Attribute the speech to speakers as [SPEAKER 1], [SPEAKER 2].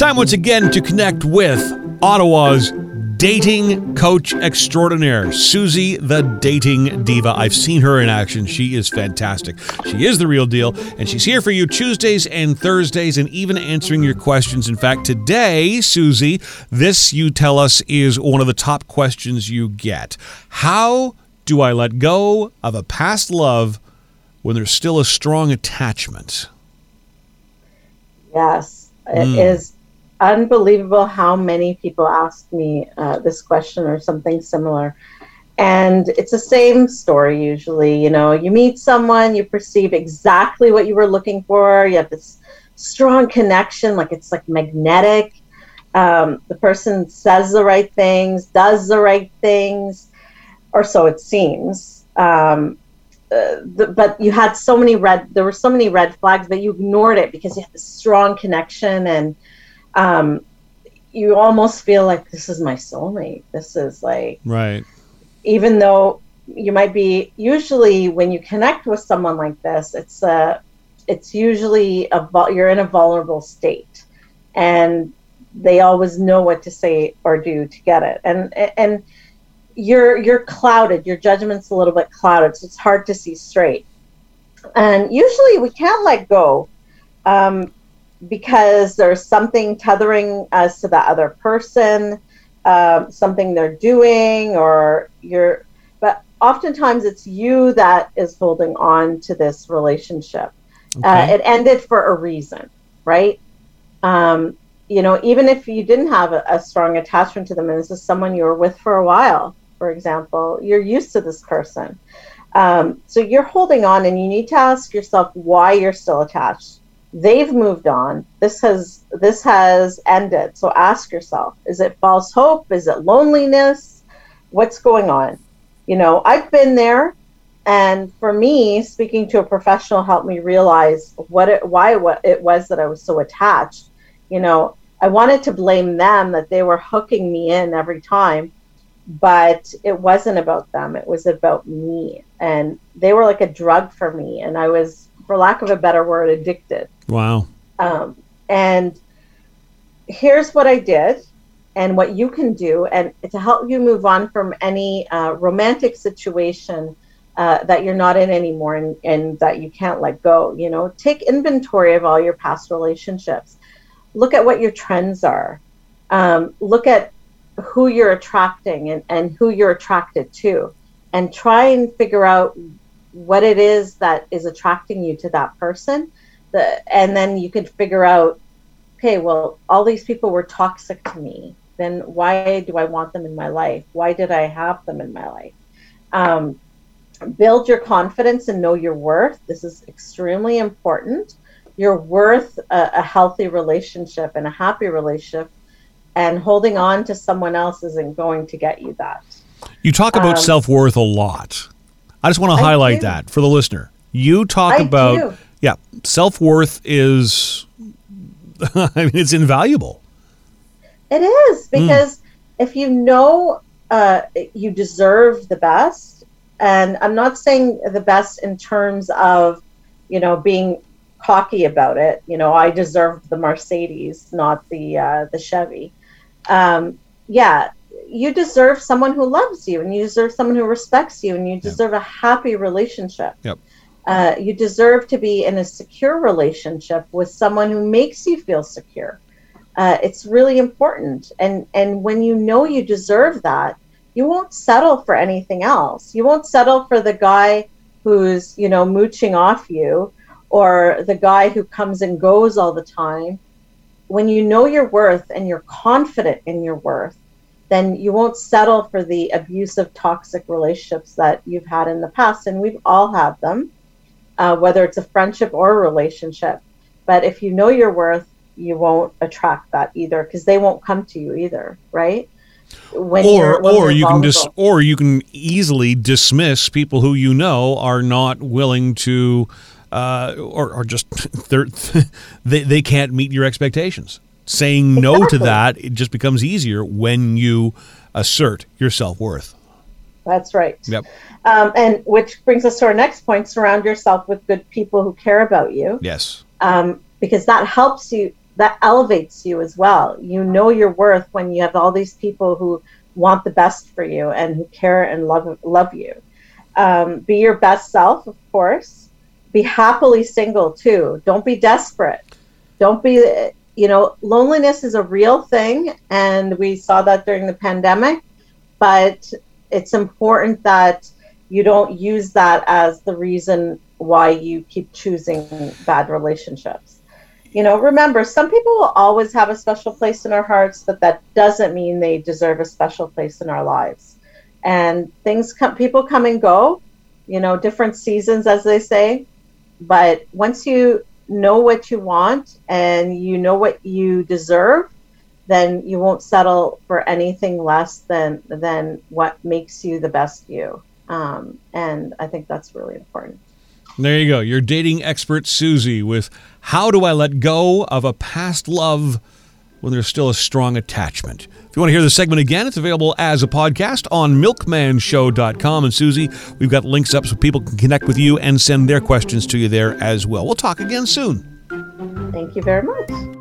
[SPEAKER 1] Time once again to connect with Ottawa's dating coach extraordinaire, Suzie the Dating Diva. I've seen her in action. She is fantastic. She is the real deal, and she's here for you Tuesdays and Thursdays and even answering your questions. In fact, today, Suzie, this you tell us is one of the top questions you get. How do I let go of a past love when there's still a strong attachment?
[SPEAKER 2] Yes, it
[SPEAKER 1] Mm.
[SPEAKER 2] is unbelievable how many people ask me uh, this question or something similar. And it's the same story usually. You know, you meet someone, you perceive exactly what you were looking for, you have this strong connection, like it's like magnetic. Um, the person says the right things, does the right things, or so it seems. Um, uh, the, but you had so many red there were so many red flags but you ignored it because you had this strong connection and um, you almost feel like this is my soulmate. This is like
[SPEAKER 1] Right.
[SPEAKER 2] even though you might be usually when you connect with someone like this it's a it's usually a you're in a vulnerable state. And they always know what to say or do to get it. And and you're you're clouded. Your judgment's a little bit clouded so it's hard to see straight. And usually we can't let go. Um, because there's something tethering us to that other person um, something they're doing or you're but oftentimes it's you that is holding on to this relationship. Uh, it ended for a reason right? Um, you know even if you didn't have a, a strong attachment to them and this is someone you were with for a while for example you're used to this person. Um, so you're holding on and you need to ask yourself why you're still attached they've moved on. This has this has ended. So ask yourself is it false hope? Is it loneliness? What's going on? You know i've been there and for me speaking to a professional helped me realize what it why what it was that i was so attached. You know i wanted to blame them that they were hooking me in every time but it wasn't about them. It was about me. And they were like a drug for me and i was for lack of a better word addicted
[SPEAKER 1] Wow.
[SPEAKER 2] um, and here's what I did and what you can do, and to help you move on from any uh, romantic situation uh, that you're not in anymore and, and that you can't let go. You know, take inventory of all your past relationships. Look at what your trends are. Um, look at who you're attracting and, and who you're attracted to, and try and figure out what it is that is attracting you to that person. The, and then you could figure out okay well all these people were toxic to me. Then why do i want them in my life? Why did i have them in my life? Um, build your confidence and know your worth. This is extremely important. You're worth a, a healthy relationship and a happy relationship and holding on to someone else isn't going to get you that.
[SPEAKER 1] You talk about
[SPEAKER 2] Um,
[SPEAKER 1] self worth a lot. I just want to highlight
[SPEAKER 2] do.
[SPEAKER 1] that for the listener. You talk
[SPEAKER 2] I
[SPEAKER 1] about
[SPEAKER 2] do.
[SPEAKER 1] yeah, self worth is I mean it's invaluable.
[SPEAKER 2] It is because if you know uh, you deserve the best, and I'm not saying the best in terms of, you know, being cocky about it. You know, I deserve the Mercedes, not the uh, the Chevy. Um, yeah, you deserve someone who loves you, and you deserve someone who respects you, and you deserve a happy relationship.
[SPEAKER 1] Yep.
[SPEAKER 2] Uh, you deserve to be in a secure relationship with someone who makes you feel secure. Uh, it's really important. And and when you know you deserve that you won't settle for anything else. You won't settle for the guy who's you know mooching off you or the guy who comes and goes all the time. When you know your worth and you're confident in your worth then you won't settle for the abusive toxic relationships that you've had in the past and we've all had them uh, whether it's a friendship or a relationship. But if you know your worth you won't attract that either because they won't come to you either right? When
[SPEAKER 1] or or you can dis- or you can easily dismiss people who you know are not willing to uh, or, or just they they can't meet your expectations. Saying no to that it just becomes easier when you assert your self worth.
[SPEAKER 2] that's right
[SPEAKER 1] Yep.
[SPEAKER 2] um, and which brings us to our next point surround yourself with good people who care about you
[SPEAKER 1] Yes.
[SPEAKER 2] um, because that helps you that elevates you as well. You know your worth when you have all these people who want the best for you and who care and love love you. Um, be your best self, of course. Be happily single too. Don't be desperate. Don't be, you know, loneliness is a real thing, and we saw that during the pandemic. But it's important that you don't use that as the reason why you keep choosing bad relationships. You know, remember, some people will always have a special place in our hearts, but that doesn't mean they deserve a special place in our lives. And things come, people come and go, you know, different seasons, as they say. But once you know what you want and you know what you deserve, then you won't settle for anything less than than what makes you the best you. Um, and I think that's really important.
[SPEAKER 1] There you go. Your dating expert, Suzie, with How Do I Let Go of a Past Love When There's Still a Strong Attachment. If you want to hear the segment again, it's available as a podcast on milkmanshow.com. And Suzie, we've got links up so people can connect with you and send their questions to you there as well. We'll talk again soon.
[SPEAKER 2] Thank you very much.